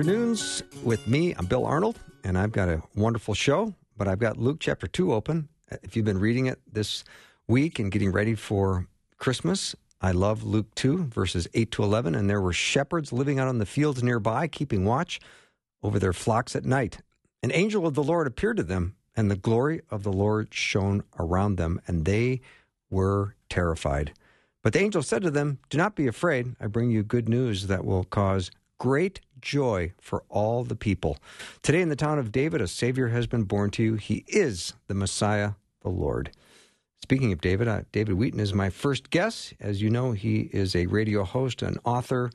Afternoons with me. I'm Bill Arnold, and I've got a wonderful show, but I've got Luke chapter 2 open. Uh, if you've been reading it this week and getting ready for Christmas, I love Luke 2, verses 8 to 11. And there were shepherds living out on the fields nearby, keeping watch over their flocks at night. An angel of the Lord appeared to them, and the glory of the Lord shone around them, and they were terrified. But the angel said to them, Do not be afraid. I bring you good news that will cause great joy for all the people. Today in the town of David, a Savior has been born to you. He is the Messiah, the Lord. Speaking of David, uh, David Wheaton is my first guest. As you know, he is a radio host, an author,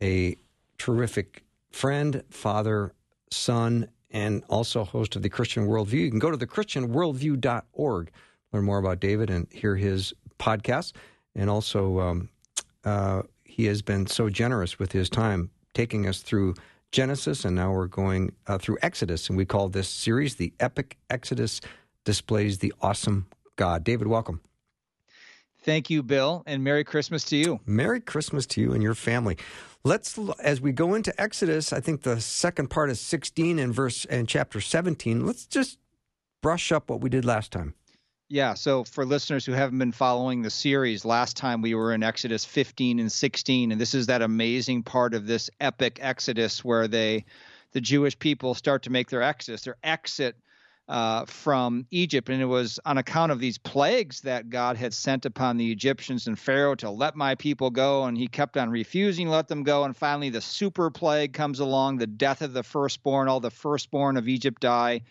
a terrific friend, father, son, and also host of the Christian Worldview. You can go to the thechristianworldview.org, learn more about David, and hear his podcast. And also, um, uh, he has been so generous with his time taking us through Genesis, and now we're going uh, through Exodus, and we call this series the Epic Exodus Displays the Awesome God. David, welcome. Thank you, Bill, and Merry Christmas to you. Merry Christmas to you and your family. Let's, as we go into Exodus, I think the second part is 16 and verse and chapter 17. Let's just brush up what we did last time. Yeah, so for listeners who haven't been following the series, last time we were in Exodus 15 and 16, and this is that amazing part of this epic Exodus where they, the Jewish people, start to make their exodus, their exit uh, from Egypt, and it was on account of these plagues that God had sent upon the Egyptians and Pharaoh to let my people go, and he kept on refusing to let them go, and finally the super plague comes along, the death of the firstborn, all the firstborn of Egypt die,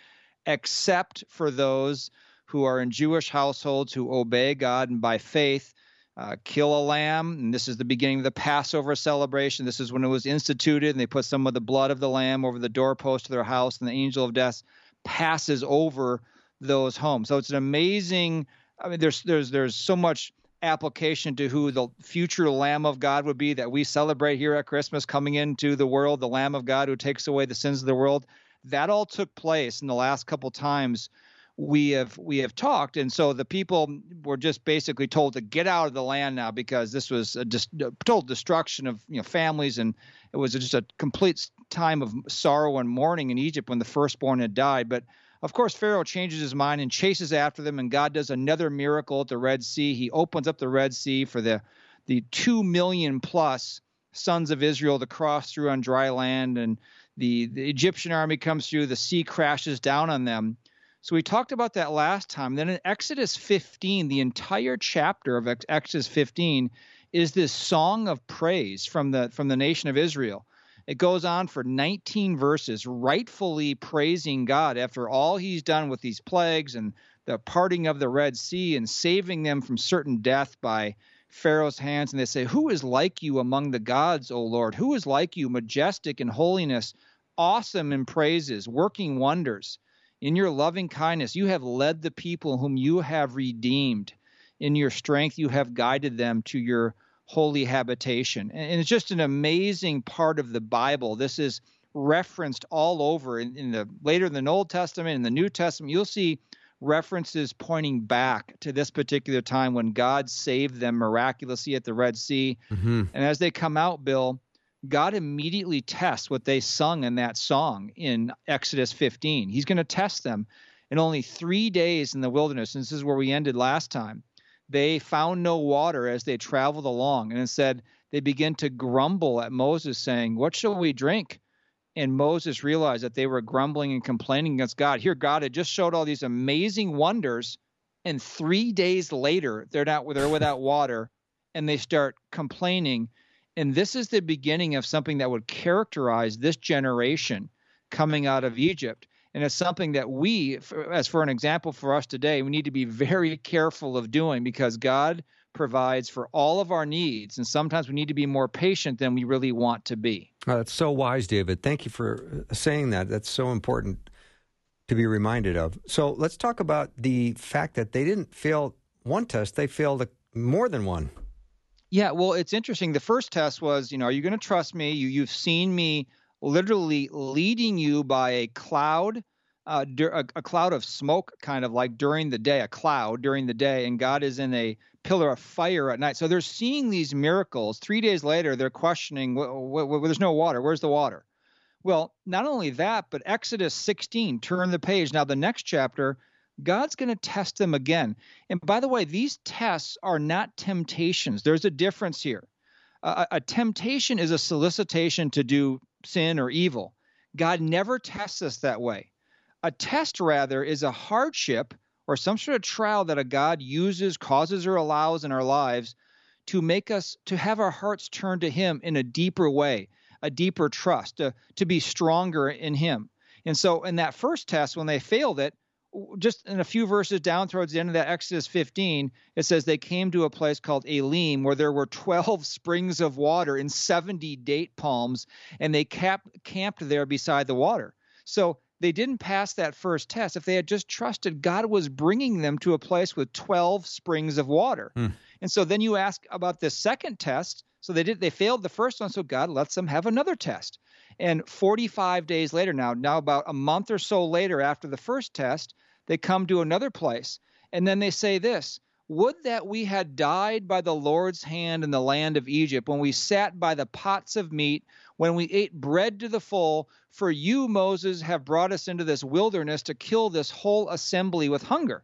except for those who are in Jewish households who obey God and by faith uh, kill a lamb. And this is the beginning of the Passover celebration. This is when it was instituted, and they put some of the blood of the lamb over the doorpost of their house, and the angel of death passes over those homes. So it's an amazing. I mean, there's there's there's so much application to who the future Lamb of God would be that we celebrate here at Christmas, coming into the world, the Lamb of God who takes away the sins of the world. That all took place in the last couple times we have we have talked. And so the people were just basically told to get out of the land now because this was a, just, uh, a total destruction of you know families. And it was just a complete time of sorrow and mourning in Egypt when the firstborn had died. But of course Pharaoh changes his mind and chases after them. And God does another miracle at the Red Sea. He opens up the Red Sea for the the 2 million plus sons of Israel to cross through on dry land. And the, the Egyptian army comes through. The sea crashes down on them so we talked about that last time. Then in Exodus 15, the entire chapter of Exodus 15 is this song of praise from the from the nation of Israel. It goes on for 19 verses, rightfully praising God after all he's done with these plagues and the parting of the Red Sea and saving them from certain death by Pharaoh's hands. And they say, Who is like you among the gods, O Lord? Who is like you, majestic in holiness, awesome in praises, working wonders? In your loving kindness, you have led the people whom you have redeemed. In your strength, you have guided them to your holy habitation. And it's just an amazing part of the Bible. This is referenced all over in, in the later in the Old Testament, in the New Testament. You'll see references pointing back to this particular time when God saved them miraculously at the Red Sea. Mm-hmm. And as they come out, Bill, God immediately tests what they sung in that song in Exodus 15. He's going to test them. In only three days in the wilderness, and this is where we ended last time, they found no water as they traveled along. And instead, they begin to grumble at Moses, saying, What shall we drink? And Moses realized that they were grumbling and complaining against God. Here, God had just showed all these amazing wonders, and three days later, they're not they're without water, and they start complaining and this is the beginning of something that would characterize this generation coming out of Egypt. And it's something that we, as for an example for us today, we need to be very careful of doing because God provides for all of our needs. And sometimes we need to be more patient than we really want to be. Oh, that's so wise, David. Thank you for uh, saying that. That's so important to be reminded of. So let's talk about the fact that they didn't fail one test, they failed more than one. Yeah, well, it's interesting. The first test was, you know, are you going to trust me? You, you've seen me literally leading you by a cloud, uh, a, a cloud of smoke, kind of like during the day, a cloud during the day, and God is in a pillar of fire at night. So they're seeing these miracles. Three days later, they're questioning, well, well, there's no water. Where's the water? Well, not only that, but Exodus 16, turn the page. Now, the next chapter, God's going to test them again. And by the way, these tests are not temptations. There's a difference here. A temptation is a solicitation to do sin or evil. God never tests us that way. A test, rather, is a hardship or some sort of trial that a God uses, causes, or allows in our lives to make us to have our hearts turn to Him in a deeper way, a deeper trust, to, to be stronger in Him. And so, in that first test, when they failed it, just in a few verses down towards the end of that Exodus 15, it says they came to a place called Elim where there were 12 springs of water and 70 date palms, and they camped, camped there beside the water. So they didn't pass that first test. If they had just trusted, God was bringing them to a place with 12 springs of water. Hmm. And so then you ask about the second test. So they did they failed the first one, so God lets them have another test. And 45 days later now, now about a month or so later after the first test, they come to another place. And then they say this would that we had died by the Lord's hand in the land of Egypt, when we sat by the pots of meat, when we ate bread to the full. For you, Moses, have brought us into this wilderness to kill this whole assembly with hunger.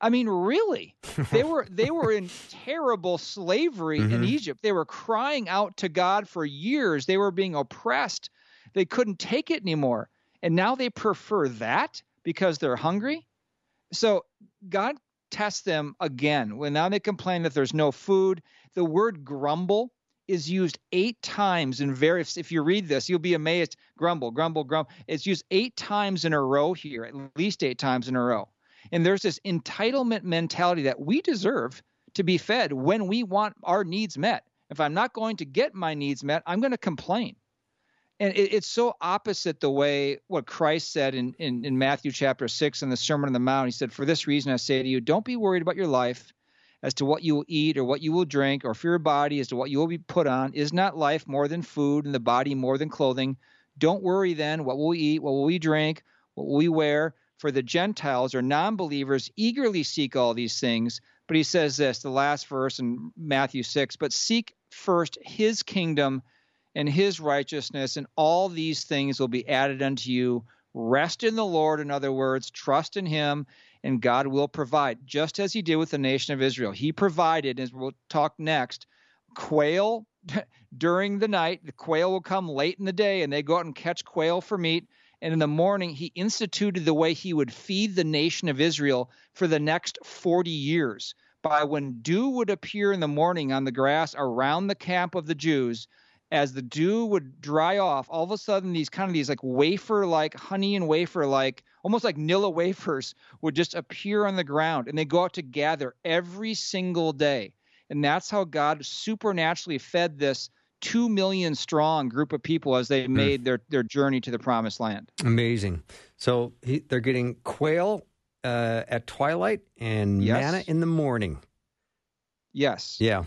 I mean, really, they were they were in terrible slavery mm-hmm. in Egypt. They were crying out to God for years. They were being oppressed. They couldn't take it anymore, and now they prefer that because they're hungry. So God tests them again. When now they complain that there's no food, the word grumble is used eight times in various. If you read this, you'll be amazed. Grumble, grumble, grumble. It's used eight times in a row here, at least eight times in a row. And there's this entitlement mentality that we deserve to be fed when we want our needs met. If I'm not going to get my needs met, I'm going to complain and it, it's so opposite the way what Christ said in, in, in Matthew chapter 6 in the Sermon on the Mount. He said, For this reason I say to you, don't be worried about your life as to what you will eat or what you will drink, or for your body as to what you will be put on. Is not life more than food, and the body more than clothing? Don't worry then, what will we eat? What will we drink? What will we wear? For the Gentiles or non believers eagerly seek all these things. But he says this, the last verse in Matthew 6 But seek first his kingdom and his righteousness, and all these things will be added unto you. Rest in the Lord, in other words, trust in him, and God will provide, just as he did with the nation of Israel. He provided, as we'll talk next, quail during the night. The quail will come late in the day, and they go out and catch quail for meat. And in the morning, he instituted the way he would feed the nation of Israel for the next 40 years. By when dew would appear in the morning on the grass around the camp of the Jews, as the dew would dry off, all of a sudden these kind of these like wafer like honey and wafer like almost like Nilla wafers would just appear on the ground and they go out to gather every single day. And that's how God supernaturally fed this two million strong group of people as they hmm. made mm. their, their journey to the promised land. Amazing. So he, they're getting quail uh, at twilight and yes. manna in the morning. Yes. Yeah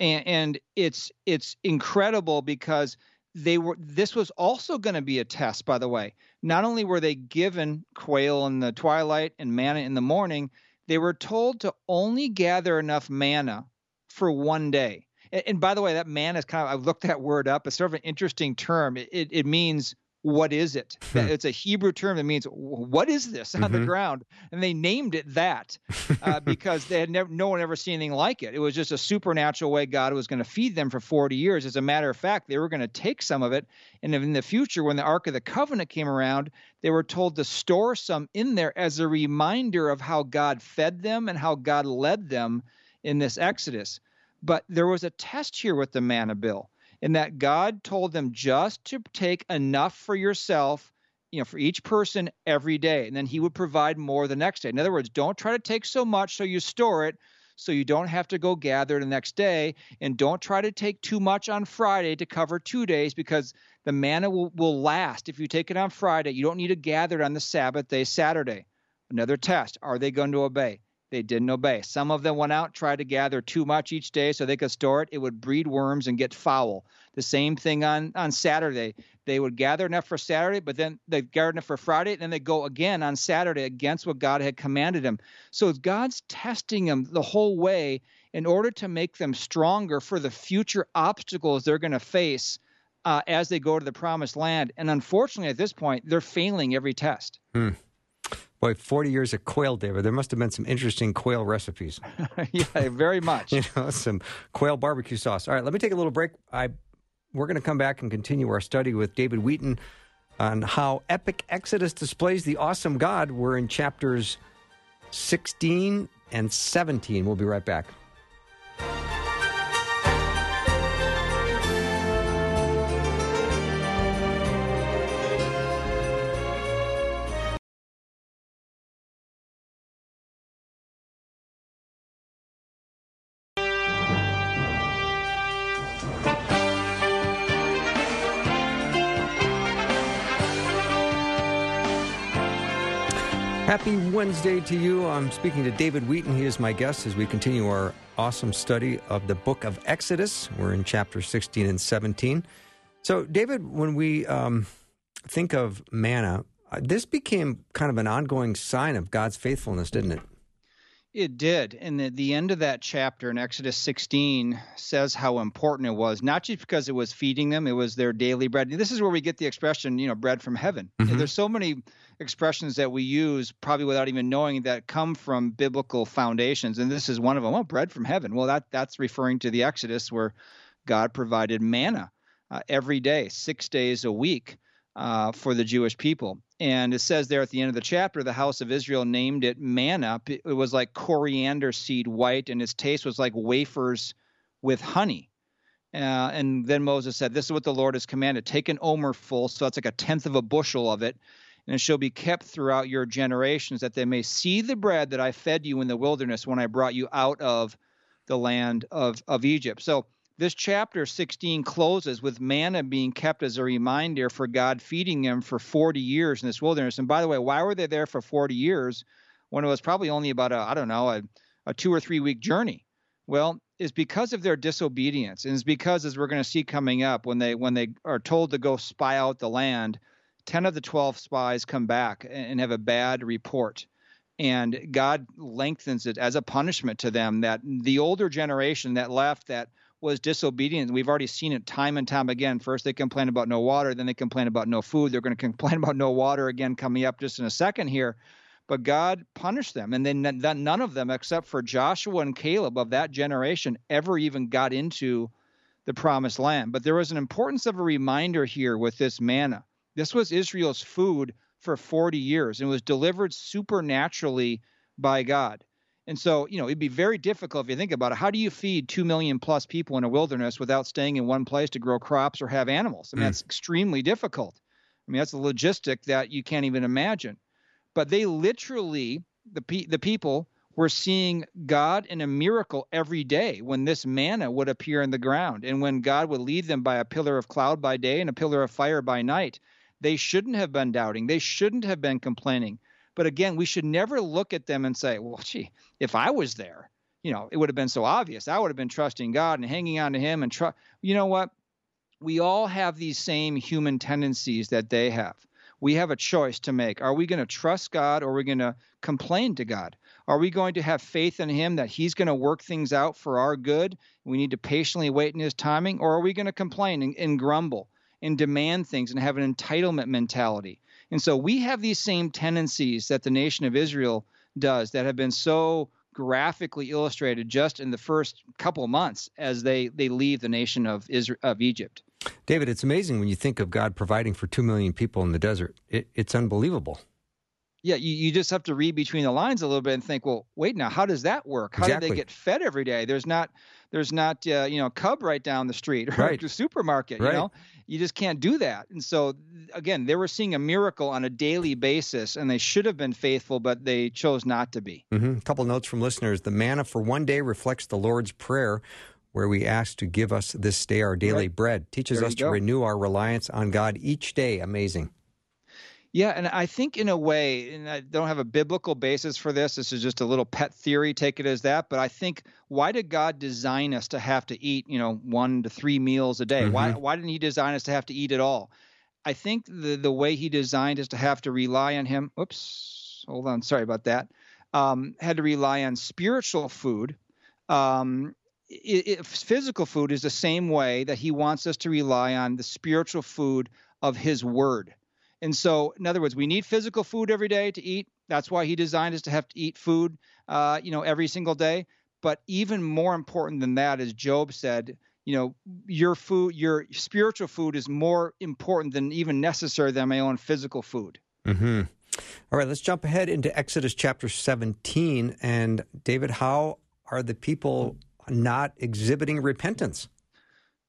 and, and it's it's incredible because they were this was also going to be a test by the way. Not only were they given quail in the twilight and manna in the morning they were told to only gather enough manna for one day. And, and by the way that manna is kind of i've looked that word up it's sort of an interesting term. It, it, it means what is it? Hmm. It's a Hebrew term that means what is this on mm-hmm. the ground, and they named it that uh, because they had never, no one ever seen anything like it. It was just a supernatural way God was going to feed them for 40 years. As a matter of fact, they were going to take some of it, and in the future, when the Ark of the Covenant came around, they were told to store some in there as a reminder of how God fed them and how God led them in this Exodus. But there was a test here with the manna bill in that God told them just to take enough for yourself, you know, for each person every day, and then He would provide more the next day. In other words, don't try to take so much so you store it, so you don't have to go gather the next day. And don't try to take too much on Friday to cover two days because the manna will, will last. If you take it on Friday, you don't need to gather it on the Sabbath day, Saturday. Another test are they going to obey? They didn't obey. Some of them went out, tried to gather too much each day so they could store it. It would breed worms and get foul. The same thing on, on Saturday. They would gather enough for Saturday, but then they gather enough for Friday, and then they go again on Saturday against what God had commanded them. So God's testing them the whole way in order to make them stronger for the future obstacles they're going to face uh, as they go to the promised land. And unfortunately, at this point, they're failing every test. Hmm. Boy, 40 years of quail, David. There must have been some interesting quail recipes. yeah, very much. you know, some quail barbecue sauce. All right, let me take a little break. I we're going to come back and continue our study with David Wheaton on how epic Exodus displays the awesome God. We're in chapters 16 and 17. We'll be right back. Wednesday to you. I'm speaking to David Wheaton. He is my guest as we continue our awesome study of the book of Exodus. We're in chapter 16 and 17. So, David, when we um, think of manna, uh, this became kind of an ongoing sign of God's faithfulness, didn't it? It did. And the, the end of that chapter in Exodus 16 says how important it was, not just because it was feeding them, it was their daily bread. This is where we get the expression, you know, bread from heaven. Mm-hmm. There's so many expressions that we use probably without even knowing that come from biblical foundations and this is one of them oh bread from heaven well that that's referring to the exodus where god provided manna uh, every day six days a week uh, for the jewish people and it says there at the end of the chapter the house of israel named it manna it was like coriander seed white and its taste was like wafers with honey uh, and then Moses said, This is what the Lord has commanded. Take an omer full, so that's like a tenth of a bushel of it, and it shall be kept throughout your generations, that they may see the bread that I fed you in the wilderness when I brought you out of the land of, of Egypt. So this chapter 16 closes with manna being kept as a reminder for God feeding them for 40 years in this wilderness. And by the way, why were they there for 40 years when it was probably only about a, I don't know, a, a two or three week journey? Well, is because of their disobedience, and it's because, as we're going to see coming up, when they when they are told to go spy out the land, 10 of the 12 spies come back and have a bad report. And God lengthens it as a punishment to them that the older generation that left that was disobedient. We've already seen it time and time again. First, they complain about no water, then they complain about no food. They're going to complain about no water again coming up just in a second here. But God punished them, and then none of them, except for Joshua and Caleb of that generation, ever even got into the promised land. But there was an importance of a reminder here with this manna this was Israel's food for 40 years and was delivered supernaturally by God. And so, you know, it'd be very difficult if you think about it. How do you feed 2 million plus people in a wilderness without staying in one place to grow crops or have animals? I mean, mm. that's extremely difficult. I mean, that's a logistic that you can't even imagine. But they literally, the, pe- the people, were seeing God in a miracle every day when this manna would appear in the ground and when God would lead them by a pillar of cloud by day and a pillar of fire by night. They shouldn't have been doubting. They shouldn't have been complaining. But again, we should never look at them and say, well, gee, if I was there, you know, it would have been so obvious. I would have been trusting God and hanging on to Him and trust. You know what? We all have these same human tendencies that they have. We have a choice to make. Are we going to trust God or are we going to complain to God? Are we going to have faith in Him that He's going to work things out for our good? We need to patiently wait in His timing, or are we going to complain and, and grumble? and demand things and have an entitlement mentality. And so we have these same tendencies that the nation of Israel does that have been so graphically illustrated just in the first couple months as they, they leave the nation of Israel, of Egypt. David, it's amazing when you think of God providing for 2 million people in the desert. It, it's unbelievable. Yeah, you, you just have to read between the lines a little bit and think, well, wait now, how does that work? How exactly. do they get fed every day? There's not there's not uh, you know a Cub right down the street or right. the supermarket. Right. You know, you just can't do that. And so again, they were seeing a miracle on a daily basis, and they should have been faithful, but they chose not to be. Mm-hmm. A couple notes from listeners: the manna for one day reflects the Lord's prayer. Where we ask to give us this day our daily right. bread, teaches us to renew our reliance on God each day. Amazing. Yeah, and I think in a way, and I don't have a biblical basis for this. This is just a little pet theory. Take it as that. But I think why did God design us to have to eat, you know, one to three meals a day? Mm-hmm. Why why didn't He design us to have to eat at all? I think the the way He designed us to have to rely on Him. Oops, hold on, sorry about that. Um, had to rely on spiritual food. Um, it, it, physical food is the same way that He wants us to rely on the spiritual food of His Word. And so, in other words, we need physical food every day to eat. That's why he designed us to have to eat food, uh, you know, every single day. But even more important than that, as Job said, you know, your food, your spiritual food is more important than even necessary than my own physical food. Mm-hmm. All right, let's jump ahead into Exodus chapter 17. And David, how are the people not exhibiting repentance?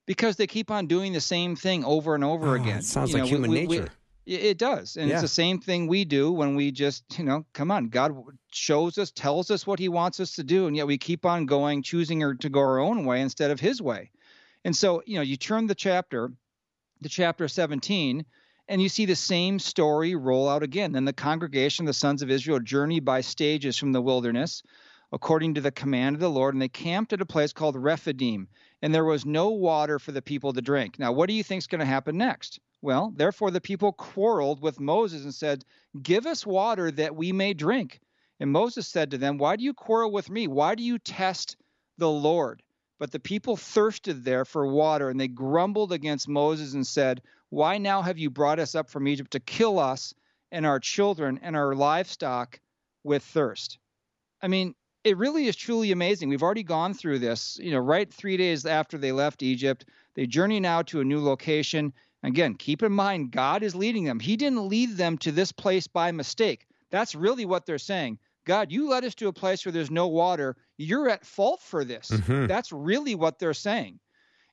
Because they keep on doing the same thing over and over oh, again. It sounds you like know, human we, nature. We, it does. And yeah. it's the same thing we do when we just, you know, come on, God shows us, tells us what he wants us to do. And yet we keep on going, choosing to go our own way instead of his way. And so, you know, you turn the chapter, the chapter 17, and you see the same story roll out again. Then the congregation, the sons of Israel, journey by stages from the wilderness according to the command of the Lord, and they camped at a place called Rephidim, and there was no water for the people to drink. Now, what do you think is going to happen next? Well, therefore the people quarreled with Moses and said, Give us water that we may drink. And Moses said to them, Why do you quarrel with me? Why do you test the Lord? But the people thirsted there for water, and they grumbled against Moses and said, Why now have you brought us up from Egypt to kill us and our children and our livestock with thirst? I mean, it really is truly amazing. We've already gone through this, you know, right three days after they left Egypt. They journey now to a new location. Again, keep in mind, God is leading them. He didn't lead them to this place by mistake. That's really what they're saying. God, you led us to a place where there's no water. You're at fault for this. Mm-hmm. That's really what they're saying.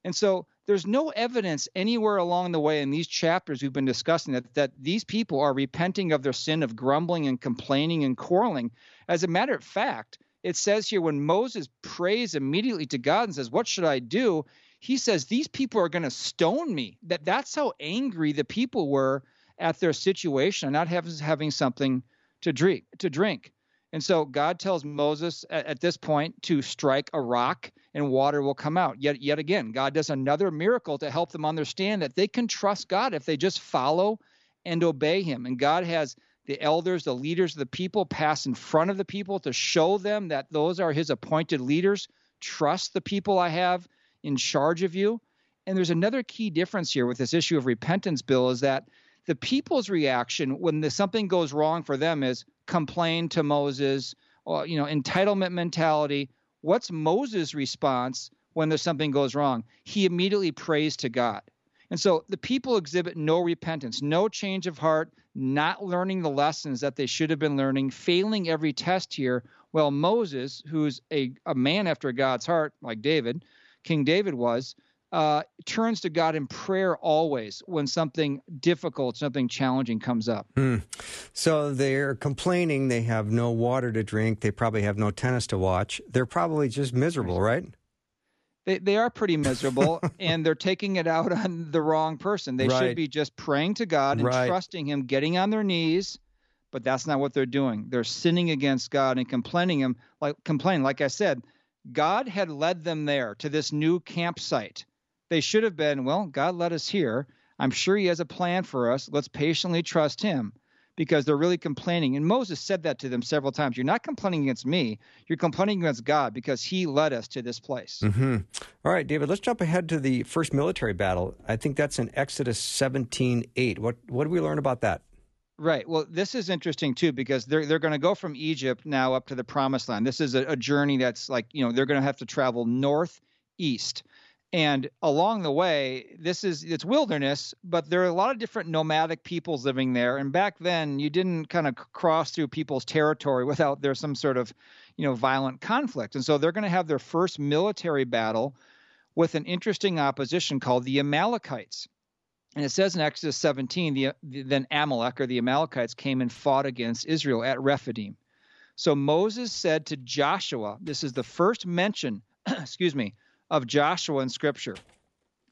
And so there's no evidence anywhere along the way in these chapters we've been discussing that, that these people are repenting of their sin of grumbling and complaining and quarreling. As a matter of fact, it says here when Moses prays immediately to God and says, What should I do? He says these people are going to stone me. That that's how angry the people were at their situation not having, having something to drink to drink. And so god tells moses at, at, this point to strike a rock and water will come out. Yet yet again god does another miracle to help them understand that they can trust god if they just follow and obey him. And god has the elders the leaders of the people pass in front of the people to show them that those are his appointed leaders. Trust the people i have in charge of you. And there's another key difference here with this issue of repentance, Bill, is that the people's reaction when the, something goes wrong for them is complain to Moses, or, you know, entitlement mentality. What's Moses' response when there's something goes wrong? He immediately prays to God. And so the people exhibit no repentance, no change of heart, not learning the lessons that they should have been learning, failing every test here. Well, Moses, who's a, a man after God's heart, like David, King David was, uh, turns to God in prayer always when something difficult, something challenging comes up. Hmm. So they're complaining they have no water to drink. They probably have no tennis to watch. They're probably just miserable, right? They, they are pretty miserable and they're taking it out on the wrong person. They right. should be just praying to God and right. trusting Him, getting on their knees. But that's not what they're doing. They're sinning against God and complaining Him, like complaining. Like I said, God had led them there to this new campsite. They should have been, well, God led us here. I'm sure He has a plan for us. Let's patiently trust Him because they're really complaining. And Moses said that to them several times. You're not complaining against me, you're complaining against God because He led us to this place. Mm-hmm. All right, David, let's jump ahead to the first military battle. I think that's in Exodus 17 8. What, what did we learn about that? Right. Well, this is interesting too because they're they're going to go from Egypt now up to the Promised Land. This is a, a journey that's like you know they're going to have to travel north, east, And along the way, this is it's wilderness, but there are a lot of different nomadic peoples living there. And back then, you didn't kind of cross through people's territory without there's some sort of, you know, violent conflict. And so they're going to have their first military battle with an interesting opposition called the Amalekites. And it says in Exodus 17, the, then Amalek or the Amalekites came and fought against Israel at Rephidim. So Moses said to Joshua, this is the first mention, excuse me, of Joshua in Scripture.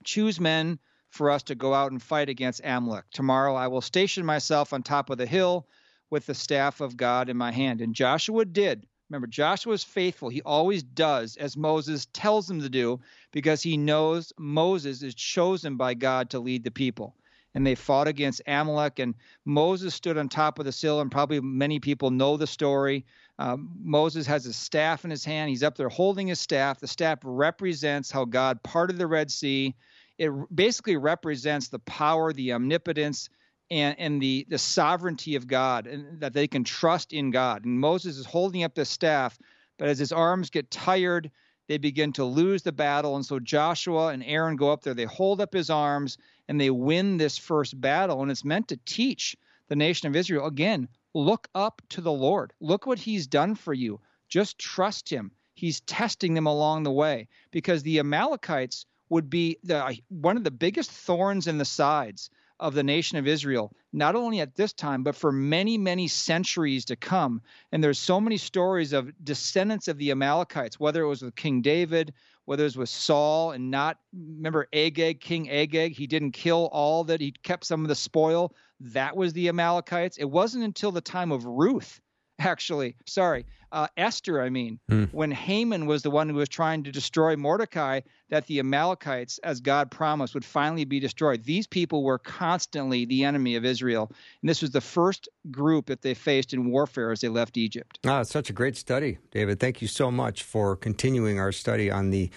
Choose men for us to go out and fight against Amalek. Tomorrow I will station myself on top of the hill with the staff of God in my hand. And Joshua did. Remember, Joshua is faithful. He always does as Moses tells him to do because he knows Moses is chosen by God to lead the people. And they fought against Amalek, and Moses stood on top of the hill, and probably many people know the story. Um, Moses has his staff in his hand. He's up there holding his staff. The staff represents how God parted the Red Sea. It basically represents the power, the omnipotence, and, and the, the sovereignty of God, and that they can trust in God. And Moses is holding up the staff, but as his arms get tired, they begin to lose the battle. And so Joshua and Aaron go up there, they hold up his arms, and they win this first battle. And it's meant to teach the nation of Israel again Look up to the Lord. Look what he's done for you. Just trust him. He's testing them along the way because the Amalekites would be the, one of the biggest thorns in the sides of the nation of Israel, not only at this time, but for many, many centuries to come. And there's so many stories of descendants of the Amalekites, whether it was with King David, whether it was with Saul and not remember Agag, King Agag, he didn't kill all that, he kept some of the spoil. That was the Amalekites. It wasn't until the time of Ruth, actually, sorry, uh, Esther, I mean, mm. when Haman was the one who was trying to destroy Mordecai, that the Amalekites, as God promised, would finally be destroyed. These people were constantly the enemy of Israel. And this was the first group that they faced in warfare as they left Egypt. Ah, such a great study, David. Thank you so much for continuing our study on the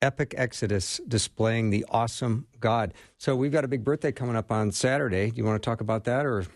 epic Exodus displaying the awesome God. So we've got a big birthday coming up on Saturday. Do you want to talk about that or?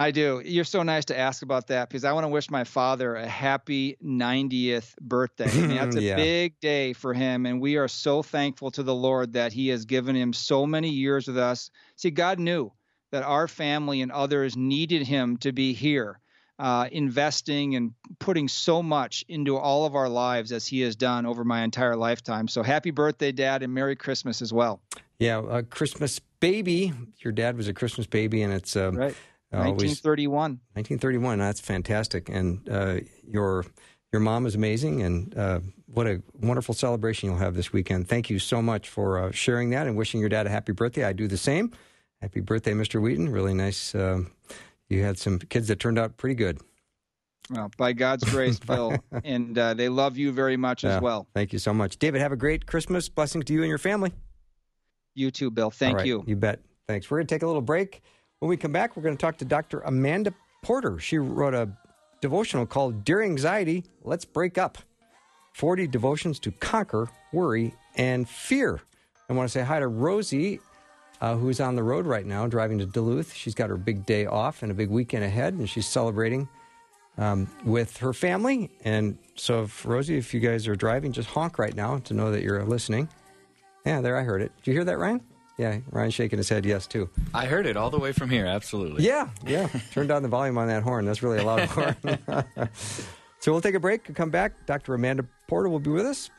I do. You're so nice to ask about that because I want to wish my father a happy 90th birthday. I mean, that's a yeah. big day for him, and we are so thankful to the Lord that He has given him so many years with us. See, God knew that our family and others needed Him to be here, uh, investing and putting so much into all of our lives as He has done over my entire lifetime. So, happy birthday, Dad, and Merry Christmas as well. Yeah, a Christmas baby. Your dad was a Christmas baby, and it's um, right 1931. 1931. That's fantastic. And uh, your your mom is amazing, and uh, what a wonderful celebration you'll have this weekend. Thank you so much for uh, sharing that and wishing your dad a happy birthday. I do the same. Happy birthday, Mr. Wheaton. Really nice. Um, you had some kids that turned out pretty good. Well, by God's grace, Bill, and uh, they love you very much yeah, as well. Thank you so much, David. Have a great Christmas. Blessings to you and your family. You too, Bill. Thank right, you. You bet. Thanks. We're going to take a little break. When we come back, we're going to talk to Dr. Amanda Porter. She wrote a devotional called Dear Anxiety, Let's Break Up 40 Devotions to Conquer Worry and Fear. I want to say hi to Rosie, uh, who's on the road right now driving to Duluth. She's got her big day off and a big weekend ahead, and she's celebrating um, with her family. And so, if, Rosie, if you guys are driving, just honk right now to know that you're listening. Yeah, there, I heard it. Did you hear that, Ryan? Yeah, Ryan's shaking his head yes too. I heard it all the way from here. Absolutely. Yeah, yeah. Turn down the volume on that horn. That's really a loud horn. so we'll take a break and come back. Dr. Amanda Porter will be with us.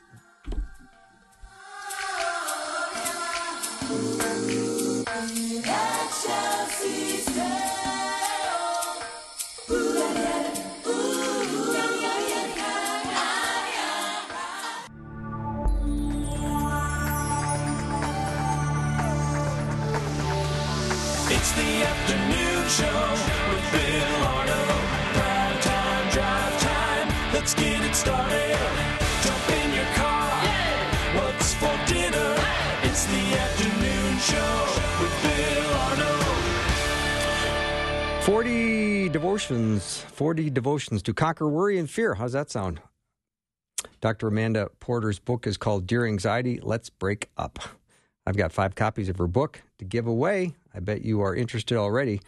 Let's get it started. Jump in your car. Yeah. What's for dinner? Hey. It's the afternoon show with Bill Arno. 40 devotions, 40 devotions to conquer worry and fear. How's that sound? Dr. Amanda Porter's book is called Dear Anxiety, Let's Break Up. I've got five copies of her book to give away. I bet you are interested already.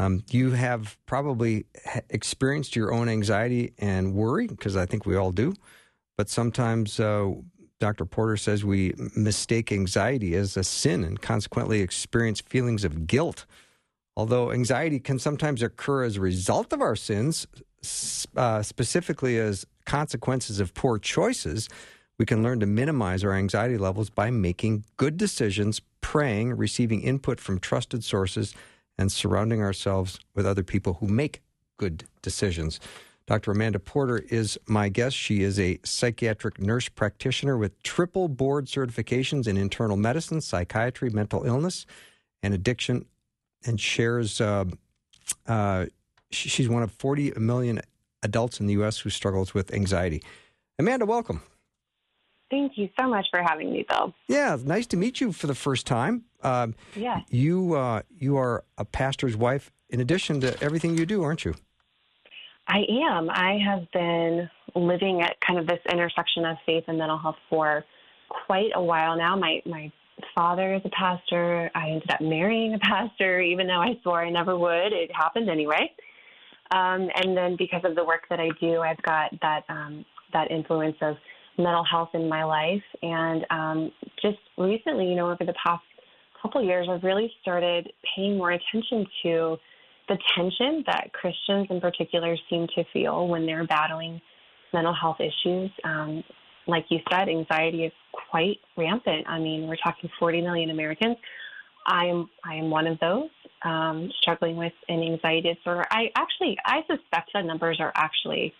Um, you have probably experienced your own anxiety and worry, because I think we all do. But sometimes uh, Dr. Porter says we mistake anxiety as a sin and consequently experience feelings of guilt. Although anxiety can sometimes occur as a result of our sins, uh, specifically as consequences of poor choices, we can learn to minimize our anxiety levels by making good decisions, praying, receiving input from trusted sources, and surrounding ourselves with other people who make good decisions. Dr. Amanda Porter is my guest. She is a psychiatric nurse practitioner with triple board certifications in internal medicine, psychiatry, mental illness, and addiction, and shares. Uh, uh, she's one of 40 million adults in the U.S. who struggles with anxiety. Amanda, welcome. Thank you so much for having me, Bill. Yeah, nice to meet you for the first time. Um, yeah. You uh, you are a pastor's wife in addition to everything you do, aren't you? I am. I have been living at kind of this intersection of faith and mental health for quite a while now. My my father is a pastor. I ended up marrying a pastor, even though I swore I never would. It happened anyway. Um, and then because of the work that I do, I've got that um, that influence of mental health in my life. And um, just recently, you know, over the past couple years, I've really started paying more attention to the tension that Christians in particular seem to feel when they're battling mental health issues. Um, like you said, anxiety is quite rampant. I mean, we're talking 40 million Americans. I am I am one of those um, struggling with an anxiety disorder. I actually I suspect the numbers are actually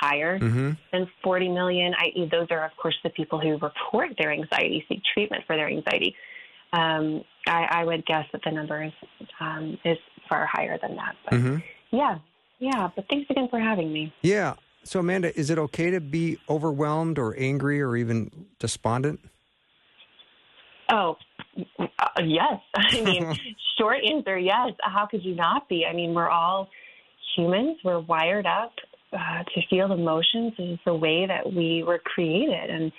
higher mm-hmm. than 40 million. I, those are of course the people who report their anxiety, seek treatment for their anxiety. Um, I, I, would guess that the number is um, is far higher than that. But mm-hmm. yeah, yeah. But thanks again for having me. Yeah. So Amanda, is it okay to be overwhelmed or angry or even despondent? Oh, uh, yes. I mean, short answer, yes. How could you not be? I mean, we're all humans. We're wired up uh, to feel emotions. Is the way that we were created, and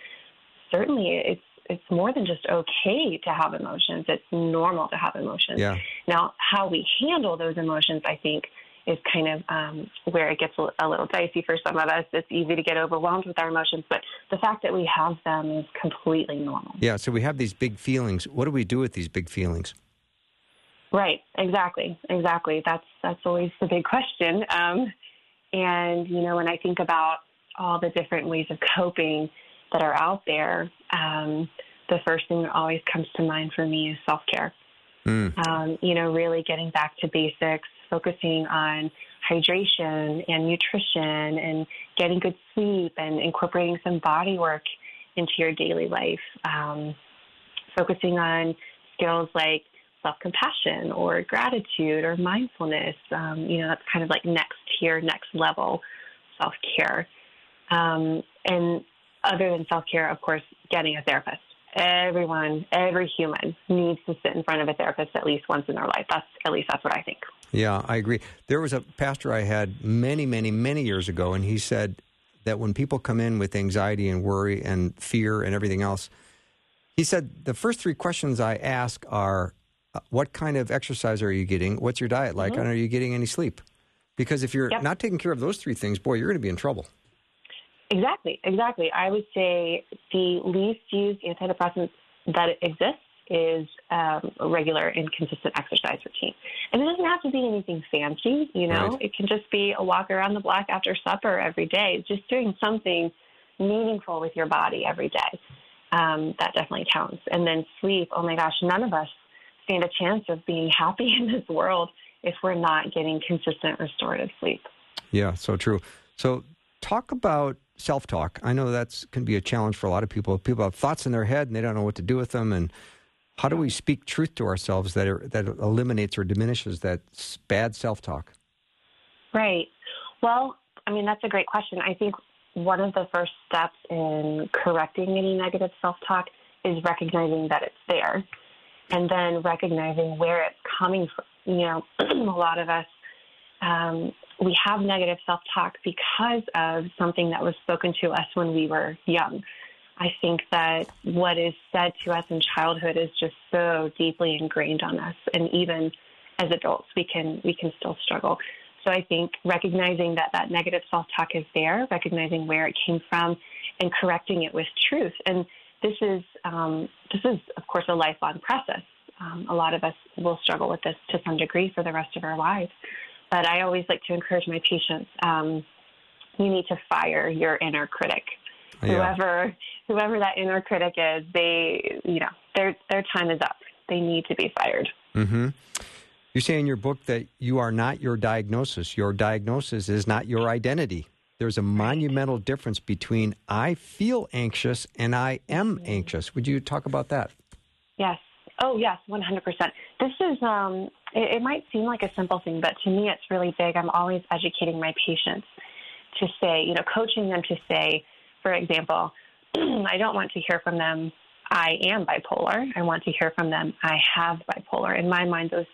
certainly it's it's more than just okay to have emotions. It's normal to have emotions. Yeah. Now, how we handle those emotions, I think, is kind of um, where it gets a little dicey for some of us. It's easy to get overwhelmed with our emotions, but the fact that we have them is completely normal. Yeah. So we have these big feelings. What do we do with these big feelings? Right. Exactly. Exactly. That's that's always the big question. Um, and you know, when I think about all the different ways of coping that are out there, um, the first thing that always comes to mind for me is self care. Mm. Um, you know, really getting back to basics, focusing on hydration and nutrition and getting good sleep and incorporating some body work into your daily life. Um, focusing on skills like self compassion or gratitude or mindfulness. Um, you know, that's kind of like next tier, next level self care. Um, and other than self care, of course, getting a therapist. Everyone, every human needs to sit in front of a therapist at least once in their life. That's at least that's what I think. Yeah, I agree. There was a pastor I had many, many, many years ago, and he said that when people come in with anxiety and worry and fear and everything else, he said the first three questions I ask are, "What kind of exercise are you getting? What's your diet like? Mm-hmm. And are you getting any sleep?" Because if you're yep. not taking care of those three things, boy, you're going to be in trouble. Exactly, exactly. I would say the least used antidepressant that exists is um, a regular and consistent exercise routine. And it doesn't have to be anything fancy, you know, right. it can just be a walk around the block after supper every day, just doing something meaningful with your body every day. Um, that definitely counts. And then sleep, oh my gosh, none of us stand a chance of being happy in this world if we're not getting consistent restorative sleep. Yeah, so true. So talk about self talk. I know that's can be a challenge for a lot of people. People have thoughts in their head and they don't know what to do with them. And how do we speak truth to ourselves that are, that eliminates or diminishes that bad self talk? Right. Well, I mean that's a great question. I think one of the first steps in correcting any negative self talk is recognizing that it's there, and then recognizing where it's coming from. You know, a lot of us um, we have negative self talk because of something that was spoken to us when we were young. I think that what is said to us in childhood is just so deeply ingrained on us, and even as adults, we can we can still struggle. So I think recognizing that that negative self talk is there, recognizing where it came from, and correcting it with truth. And this is um, this is of course a lifelong process. Um, a lot of us will struggle with this to some degree for the rest of our lives. But I always like to encourage my patients: um, you need to fire your inner critic. Yeah. Whoever whoever that inner critic is, they you know their their time is up. They need to be fired. Mm-hmm. You say in your book that you are not your diagnosis. Your diagnosis is not your identity. There's a monumental difference between I feel anxious and I am mm-hmm. anxious. Would you talk about that? Yes. Oh, yes, 100%. This is, um, it, it might seem like a simple thing, but to me it's really big. I'm always educating my patients to say, you know, coaching them to say, for example, I don't want to hear from them, I am bipolar. I want to hear from them, I have bipolar. In my mind, those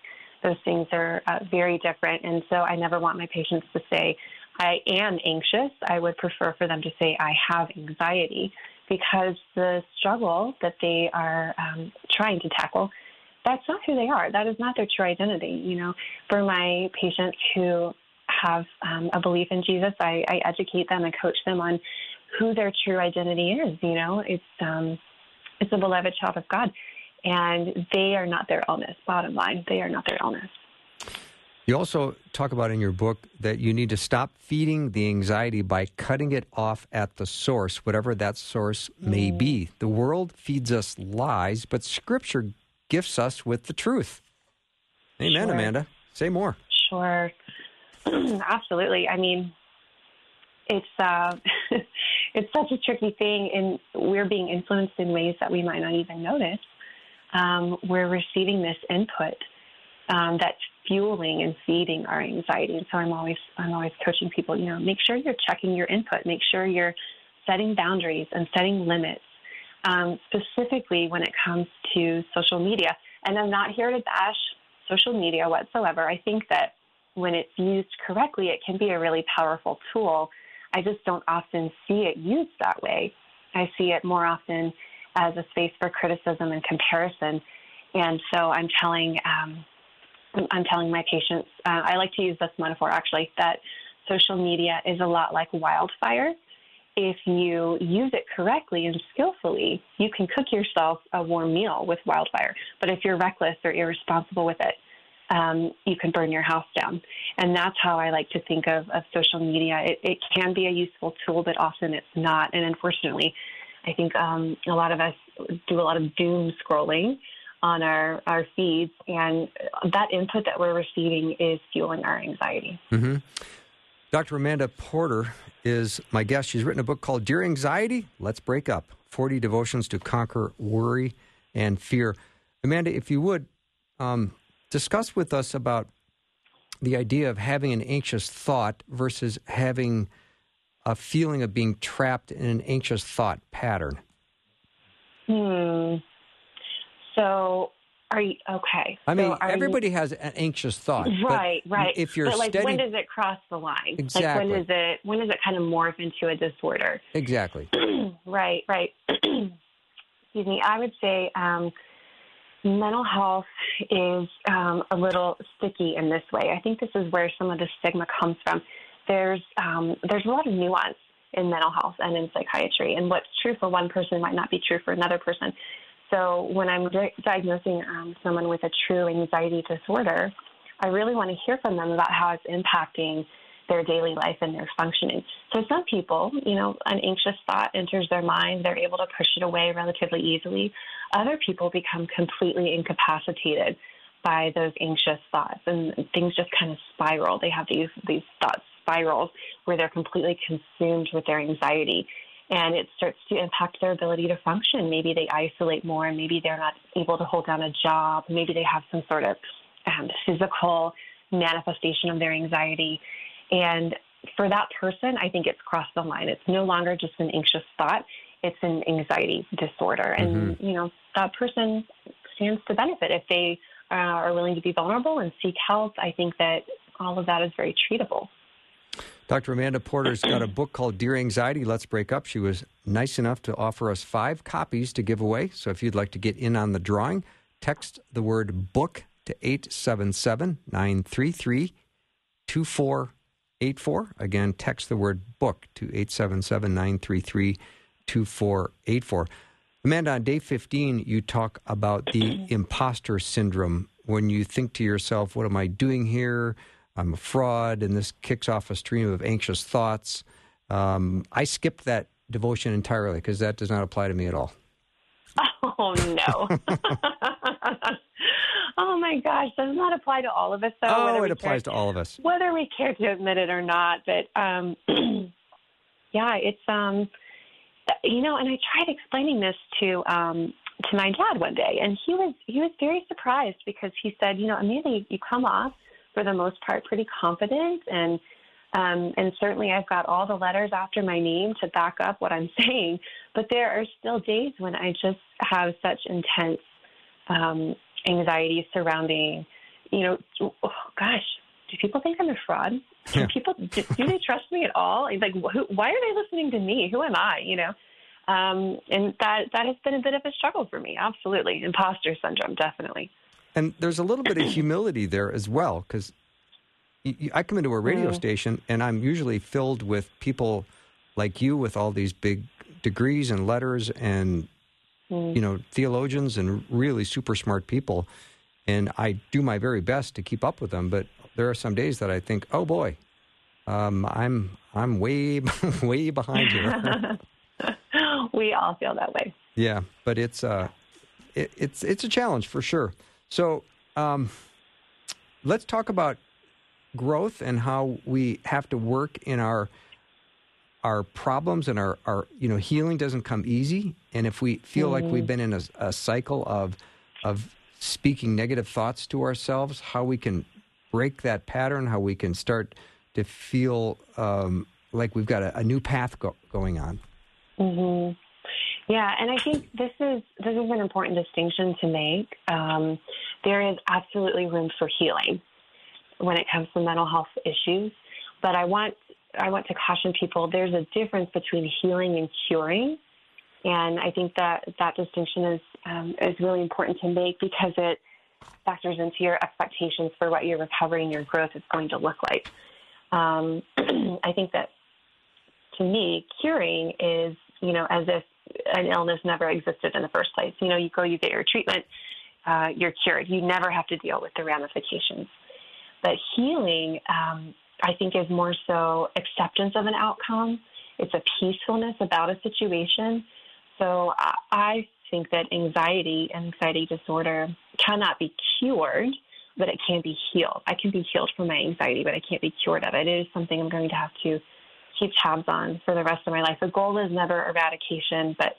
those things are uh, very different. And so I never want my patients to say, I am anxious. I would prefer for them to say, I have anxiety because the struggle that they are um, trying to tackle, that's not who they are. That is not their true identity. You know, for my patients who have um, a belief in Jesus, I, I educate them and coach them on who their true identity is. You know, it's um, it's a beloved child of God and they are not their illness. Bottom line, they are not their illness. You also talk about in your book that you need to stop feeding the anxiety by cutting it off at the source, whatever that source may mm. be. The world feeds us lies, but Scripture gifts us with the truth. Amen, sure. Amanda. Say more. Sure. Absolutely. I mean, it's uh, it's such a tricky thing, and we're being influenced in ways that we might not even notice um, we're receiving this input um, that's fueling and feeding our anxiety. And so I'm always I'm always coaching people. You know, make sure you're checking your input. Make sure you're setting boundaries and setting limits, um, specifically when it comes to social media. And I'm not here to bash social media whatsoever. I think that when it's used correctly, it can be a really powerful tool. I just don't often see it used that way. I see it more often as a space for criticism and comparison. And so I'm telling um, I'm telling my patients uh, I like to use this metaphor actually that social media is a lot like wildfire. If you use it correctly and skillfully, you can cook yourself a warm meal with wildfire. But if you're reckless or irresponsible with it, um, you can burn your house down. And that's how I like to think of, of social media. It, it can be a useful tool, but often it's not. And unfortunately, I think um, a lot of us do a lot of doom scrolling on our, our feeds, and that input that we're receiving is fueling our anxiety. Mm-hmm. Dr. Amanda Porter is my guest. She's written a book called Dear Anxiety, Let's Break Up 40 Devotions to Conquer Worry and Fear. Amanda, if you would, um, discuss with us about the idea of having an anxious thought versus having a feeling of being trapped in an anxious thought pattern? Hmm. So are you okay? I mean, so everybody you, has an anxious thought, right? Right. If you're but like, steady, when does it cross the line? Exactly. Like, when does it? When does it kind of morph into a disorder? Exactly. right. Right. Excuse me. I would say um, mental health is um, a little sticky in this way. I think this is where some of the stigma comes from there's um, there's a lot of nuance in mental health and in psychiatry, and what's true for one person might not be true for another person. So when I'm di- diagnosing um, someone with a true anxiety disorder, I really want to hear from them about how it's impacting their daily life and their functioning. So some people, you know, an anxious thought enters their mind, they're able to push it away relatively easily. Other people become completely incapacitated by those anxious thoughts and things just kind of spiral. They have these these thoughts spirals where they're completely consumed with their anxiety. And it starts to impact their ability to function. Maybe they isolate more, and maybe they're not able to hold down a job. Maybe they have some sort of um, physical manifestation of their anxiety. And for that person, I think it's crossed the line. It's no longer just an anxious thought, it's an anxiety disorder. And, mm-hmm. you know, that person stands to benefit if they uh, are willing to be vulnerable and seek help. I think that all of that is very treatable. Dr. Amanda Porter's got a book called Dear Anxiety, Let's Break Up. She was nice enough to offer us five copies to give away. So if you'd like to get in on the drawing, text the word book to 877 933 2484. Again, text the word book to 877 933 2484. Amanda, on day 15, you talk about the imposter syndrome when you think to yourself, what am I doing here? I'm a fraud, and this kicks off a stream of anxious thoughts. Um, I skipped that devotion entirely because that does not apply to me at all. Oh, no. oh, my gosh. Does not apply to all of us, though. Oh, it applies care, to all of us. Whether we care to admit it or not. But um, yeah, it's, um, you know, and I tried explaining this to, um, to my dad one day, and he was he was very surprised because he said, you know, Amelia, you come off for the most part pretty confident and um, and certainly I've got all the letters after my name to back up what I'm saying. But there are still days when I just have such intense um, anxiety surrounding, you know, oh, gosh, do people think I'm a fraud? Do yeah. people do, do, they trust me at all? Like, who, why are they listening to me? Who am I? You know, um, and that that has been a bit of a struggle for me. Absolutely, imposter syndrome, definitely. And there's a little bit of humility there as well, because I come into a radio mm. station and I'm usually filled with people like you with all these big degrees and letters and mm. you know theologians and really super smart people and I do my very best to keep up with them but there are some days that I think oh boy um, I'm I'm way way behind you we all feel that way yeah but it's uh it, it's it's a challenge for sure so um, let's talk about growth and how we have to work in our our problems and our, our you know healing doesn't come easy and if we feel mm like we've mm-hmm. been in a, a, cycle of of speaking negative thoughts to ourselves how we can break that pattern how we can start to feel um, like we've got a, a new path go, going on mm-hmm. Yeah and i think this is this is an important distinction to make um, there is absolutely room for healing when it comes to mental health issues. But I want I want to caution people there's a difference between healing and curing. And I think that that distinction is um, is really important to make because it factors into your expectations for what your recovery and your growth is going to look like. Um, I think that to me, curing is you know as if an illness never existed in the first place. You know, you go, you get your treatment, uh, you're cured. You never have to deal with the ramifications. But healing, um, I think, is more so acceptance of an outcome. It's a peacefulness about a situation. So I, I think that anxiety and anxiety disorder cannot be cured, but it can be healed. I can be healed from my anxiety, but I can't be cured of it. It is something I'm going to have to keep tabs on for the rest of my life. The goal is never eradication, but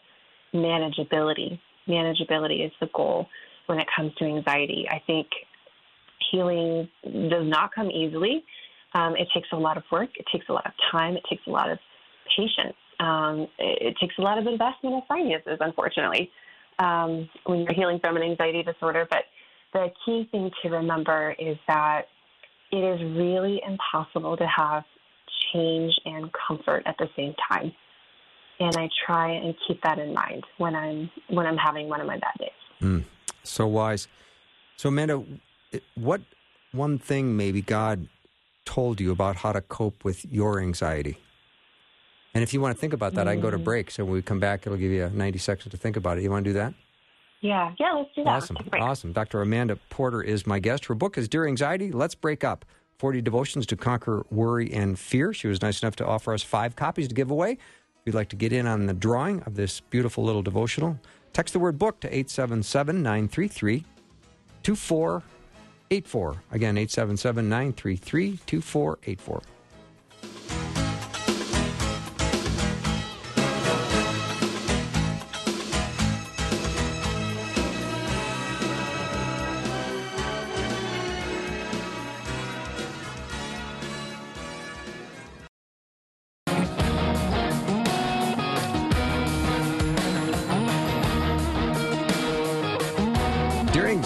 manageability. Manageability is the goal when it comes to anxiety. I think healing does not come easily. Um, it takes a lot of work. It takes a lot of time. It takes a lot of patience. Um, it, it, takes a lot of investment of finances, unfortunately, um, when you're healing from an anxiety disorder. But the key thing to remember is that it is really impossible to have change and comfort at the same time. And I try and keep that in mind when I'm when I'm having one of my bad days. Mm, so wise. So Amanda, what one thing maybe God told you about how to cope with your anxiety? And if you want to think about that, mm. I can go to mm. break. So when we come back, it'll give you 90 seconds to think about it. You want to do that? Yeah, yeah, let's do that. Awesome, awesome. Dr. Amanda Porter is my guest. Her book is Dear Anxiety, Let's Break Up 40 Devotions to Conquer Worry and Fear. She was nice enough to offer us five copies to give away. If you'd like to get in on the drawing of this beautiful little devotional, text the word book to 877 933 84. Again, 877 933 2484.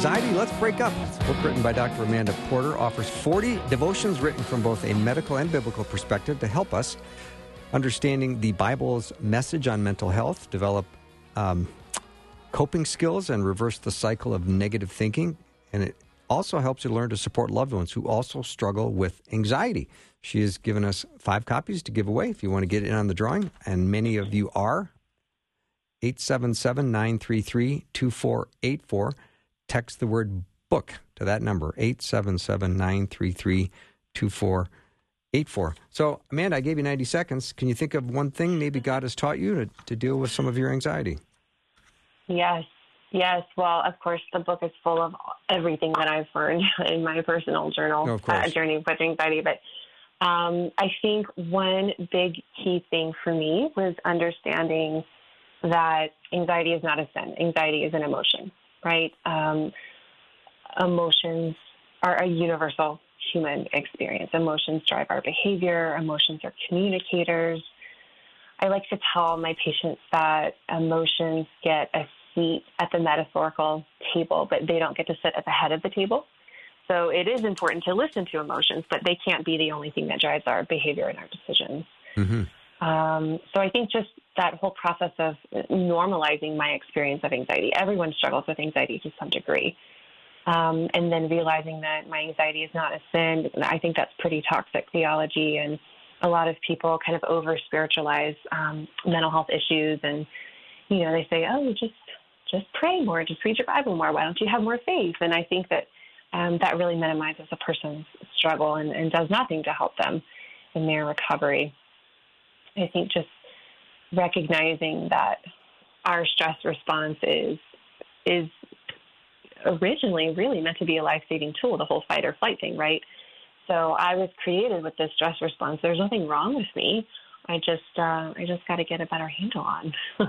Let's Break Up. A book written by Dr. Amanda Porter, offers 40 devotions written from both a medical and biblical perspective to help us understanding the Bible's message on mental health, develop um, coping skills, and reverse the cycle of negative thinking. And it also helps you learn to support loved ones who also struggle with anxiety. She has given us five copies to give away if you want to get in on the drawing, and many of you are. 877 933 2484. Text the word book to that number, 877 933 2484. So, Amanda, I gave you 90 seconds. Can you think of one thing maybe God has taught you to, to deal with some of your anxiety? Yes. Yes. Well, of course, the book is full of everything that I've learned in my personal journal, oh, uh, journey with anxiety. But um, I think one big key thing for me was understanding that anxiety is not a sin. Anxiety is an emotion, right? Um, emotions are a universal human experience. Emotions drive our behavior, emotions are communicators. I like to tell my patients that emotions get a seat at the metaphorical table, but they don't get to sit at the head of the table. So it is important to listen to emotions, but they can't be the only thing that drives our behavior and our decisions. Mm-hmm. Um, so I think just that whole process of normalizing my experience of anxiety. Everyone struggles with anxiety to some degree. Um, and then realizing that my anxiety is not a sin. I think that's pretty toxic theology, and a lot of people kind of over spiritualize um, mental health issues, and you know they say, "Oh, just just pray more, just read your Bible more. Why don't you have more faith?" And I think that um, that really minimizes a person's struggle and, and does nothing to help them in their recovery. I think just recognizing that our stress response is is originally really meant to be a life-saving tool, the whole fight or flight thing, right? So I was created with this stress response. There's nothing wrong with me. I just uh, I just got to get a better handle on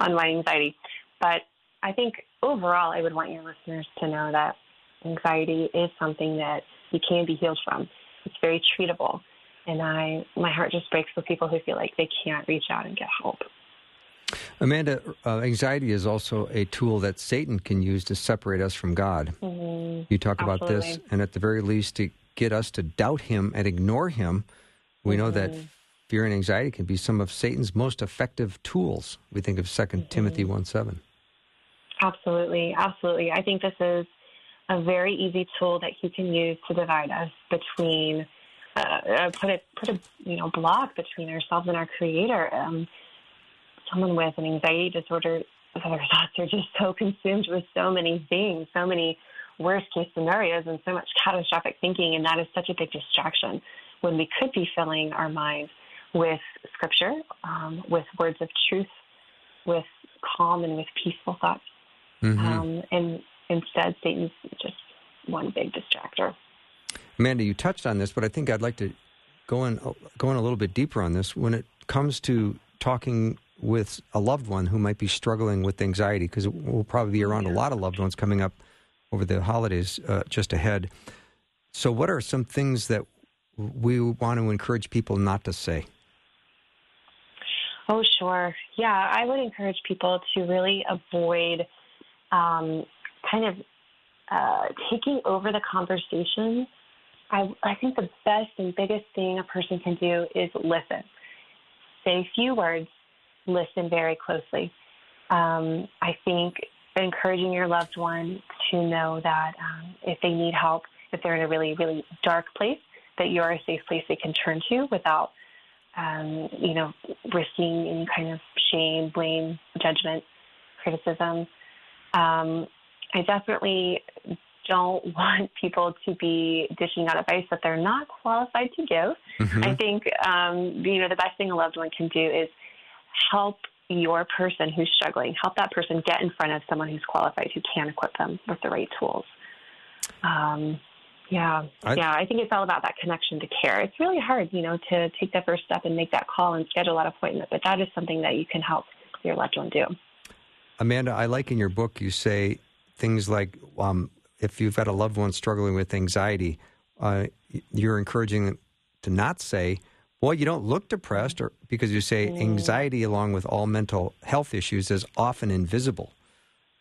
on my anxiety. But I think overall, I would want your listeners to know that anxiety is something that you can be healed from. It's very treatable, and I my heart just breaks for people who feel like they can't reach out and get help. Amanda, uh, anxiety is also a tool that Satan can use to separate us from God. Mm-hmm. You talk Absolutely. about this, and at the very least, to get us to doubt Him and ignore Him. We mm-hmm. know that mm-hmm. fear and anxiety can be some of Satan's most effective tools. We think of 2 mm-hmm. Timothy 1 7. Absolutely. Absolutely. I think this is a very easy tool that he can use to divide us between, uh, uh, put a put a you know block between ourselves and our Creator. Um, someone with an anxiety disorder, their thoughts are just so consumed with so many things, so many worst case scenarios, and so much catastrophic thinking, and that is such a big distraction when we could be filling our minds with Scripture, um, with words of truth, with calm and with peaceful thoughts. Mm-hmm. Um, and instead, Satan's just one big distractor. Amanda, you touched on this, but I think I'd like to go in go in a little bit deeper on this. When it comes to talking with a loved one who might be struggling with anxiety, because we'll probably be around a lot of loved ones coming up over the holidays uh, just ahead. So, what are some things that we want to encourage people not to say? Oh, sure. Yeah, I would encourage people to really avoid um, kind of uh, taking over the conversation, I, I think the best and biggest thing a person can do is listen. Say a few words, listen very closely. Um, I think encouraging your loved one to know that um, if they need help, if they're in a really, really dark place, that you're a safe place they can turn to without, um, you know, risking any kind of shame, blame, judgment, criticism. Um, I definitely don't want people to be dishing out advice that they're not qualified to give. Mm-hmm. I think um, you know the best thing a loved one can do is help your person who's struggling, help that person get in front of someone who's qualified who can equip them with the right tools. Um, yeah, I, yeah. I think it's all about that connection to care. It's really hard, you know, to take that first step and make that call and schedule that appointment, but that is something that you can help your loved one do. Amanda, I like in your book you say things like um, if you've got a loved one struggling with anxiety, uh, you're encouraging them to not say, well, you don't look depressed, or because you say mm. anxiety, along with all mental health issues, is often invisible.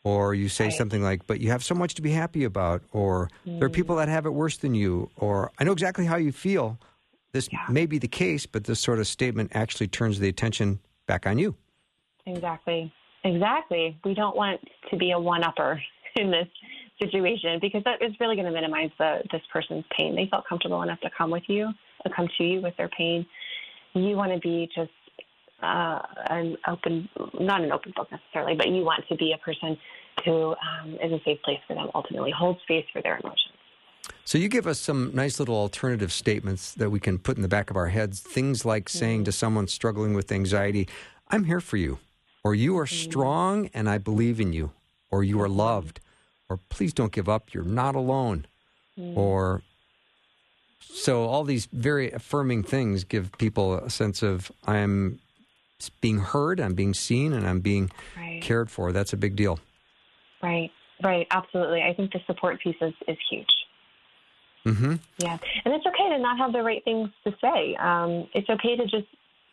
Or you say right. something like, but you have so much to be happy about, or there are people mm. that have it worse than you, or I know exactly how you feel. This yeah. may be the case, but this sort of statement actually turns the attention back on you. Exactly. Exactly. We don't want to be a one upper in this situation because that is really going to minimize the, this person's pain. They felt comfortable enough to come with you, to come to you with their pain. You want to be just uh, an open, not an open book necessarily, but you want to be a person who um, is a safe place for them. Ultimately, hold space for their emotions. So you give us some nice little alternative statements that we can put in the back of our heads. Things like mm-hmm. saying to someone struggling with anxiety, "I'm here for you," or "You are mm-hmm. strong and I believe in you," or "You are mm-hmm. loved," or "Please don't give up. You're not alone," mm-hmm. or so all these very affirming things give people a sense of I'm being heard, I'm being seen, and I'm being right. cared for. That's a big deal. Right, right, absolutely. I think the support piece is, is huge. Mm-hmm. Yeah, and it's okay to not have the right things to say. Um, it's okay to just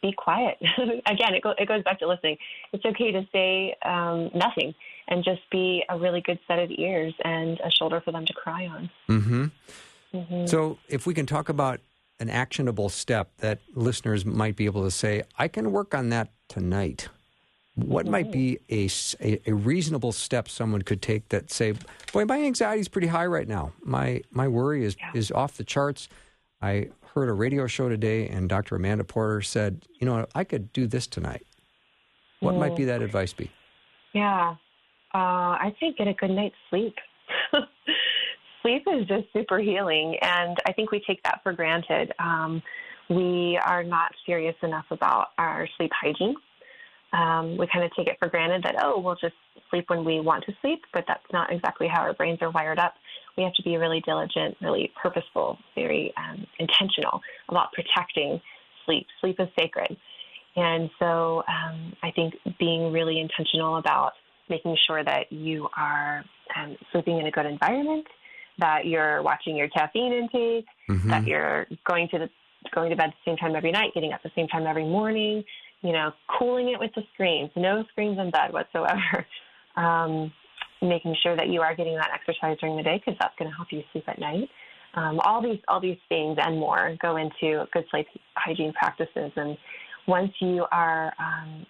be quiet. Again, it, go, it goes back to listening. It's okay to say um, nothing and just be a really good set of ears and a shoulder for them to cry on. Mm-hmm. Mm-hmm. So, if we can talk about an actionable step that listeners might be able to say, I can work on that tonight. What mm-hmm. might be a, a, a, reasonable step someone could take that say, boy, my anxiety is pretty high right now. My, my worry is, yeah. is off the charts. I heard a radio show today, and Dr. Amanda Porter said, you know, I could do this tonight. What mm. might be that advice be? Yeah. Uh, I think get a good night's sleep. sleep is just super healing, and I think we take that for granted. Um, we are not serious enough about our sleep hygiene. Um, we kind of take it for granted that, oh, we'll just sleep when we want to sleep, but that's not exactly how our brains are wired up. We have to be really diligent, really purposeful, very um, intentional about protecting sleep. Sleep is sacred. And so um, I think being really intentional about making sure that you are um, sleeping in a good environment, that you're watching your caffeine intake, mm-hmm. that you're going to the going to bed at the same time every night, getting up at the same time every morning, you know, cooling it with the screens, no screens in bed whatsoever. Um, making sure that you are getting that exercise during the day because that's going to help you sleep at night. Um, all these all these things and more go into good sleep hygiene practices. And once you are um,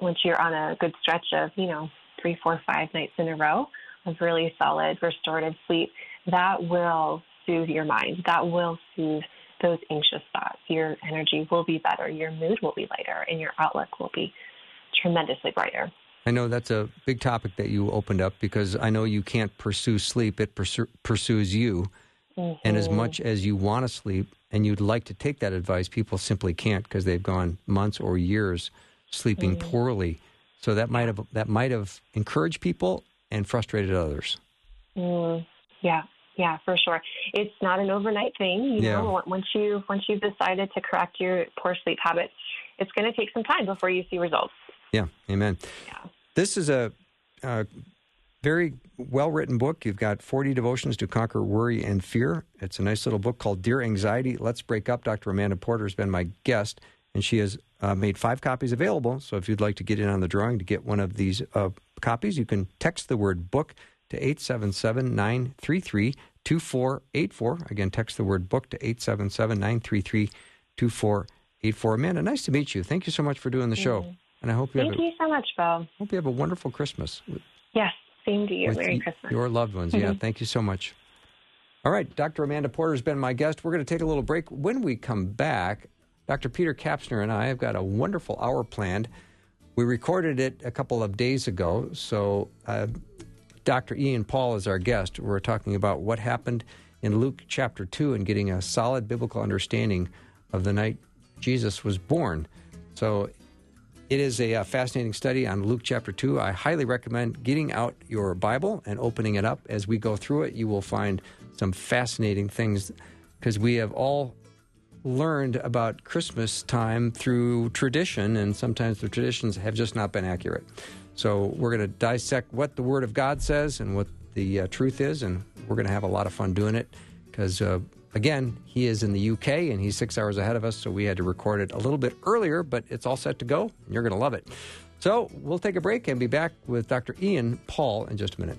once you're on a good stretch of you know three, four, five nights in a row, of really solid restorative sleep, that will soothe your mind. That will soothe those anxious thoughts. Your energy will be better, your mood will be lighter, and your outlook will be tremendously brighter. I know that's a big topic that you opened up because I know you can't pursue sleep, it pursues you. Mm-hmm. And as mm-hmm. much as you want to sleep and you'd like to take that advice, people simply can't because they've gone months or years sleeping mm-hmm. poorly. So that might have that might have encouraged people and frustrated others. Mm, yeah, yeah, for sure. It's not an overnight thing. You yeah. know, once you once you've decided to correct your poor sleep habits, it's going to take some time before you see results. Yeah, amen. Yeah. This is a, a very well written book. You've got 40 devotions to conquer worry and fear. It's a nice little book called Dear Anxiety Let's Break Up. Dr. Amanda Porter has been my guest, and she has uh, made five copies available. So if you'd like to get in on the drawing to get one of these uh, copies, you can text the word book to 877 933 2484. Again, text the word book to 877 933 2484. Amanda, nice to meet you. Thank you so much for doing the show. And I hope you Thank have you so much, Bill. hope you have a wonderful Christmas. Yes, same to you. Merry Christmas. Your loved ones. Mm-hmm. Yeah, thank you so much. All right, Dr. Amanda Porter has been my guest. We're going to take a little break. When we come back, Dr. Peter Kapsner and I have got a wonderful hour planned. We recorded it a couple of days ago, so uh, Dr. Ian Paul is our guest. We're talking about what happened in Luke chapter 2 and getting a solid biblical understanding of the night Jesus was born. So it is a, uh, fascinating study on Luke chapter 2. I highly recommend getting out your Bible and opening it up. As we go through it, you will find some fascinating things because we have all learned about Christmas time through tradition, and sometimes the traditions have just not been accurate. So we're going to dissect what the Word of God says and what the uh, truth is, and we're going to have a lot of fun doing it because, uh, again, he is in the UK and he's six hours ahead of us, so we had to record it a little bit earlier, but it's all set to go, and you're going to love it. So we'll take a break and be back with Dr. Ian Paul in just a minute.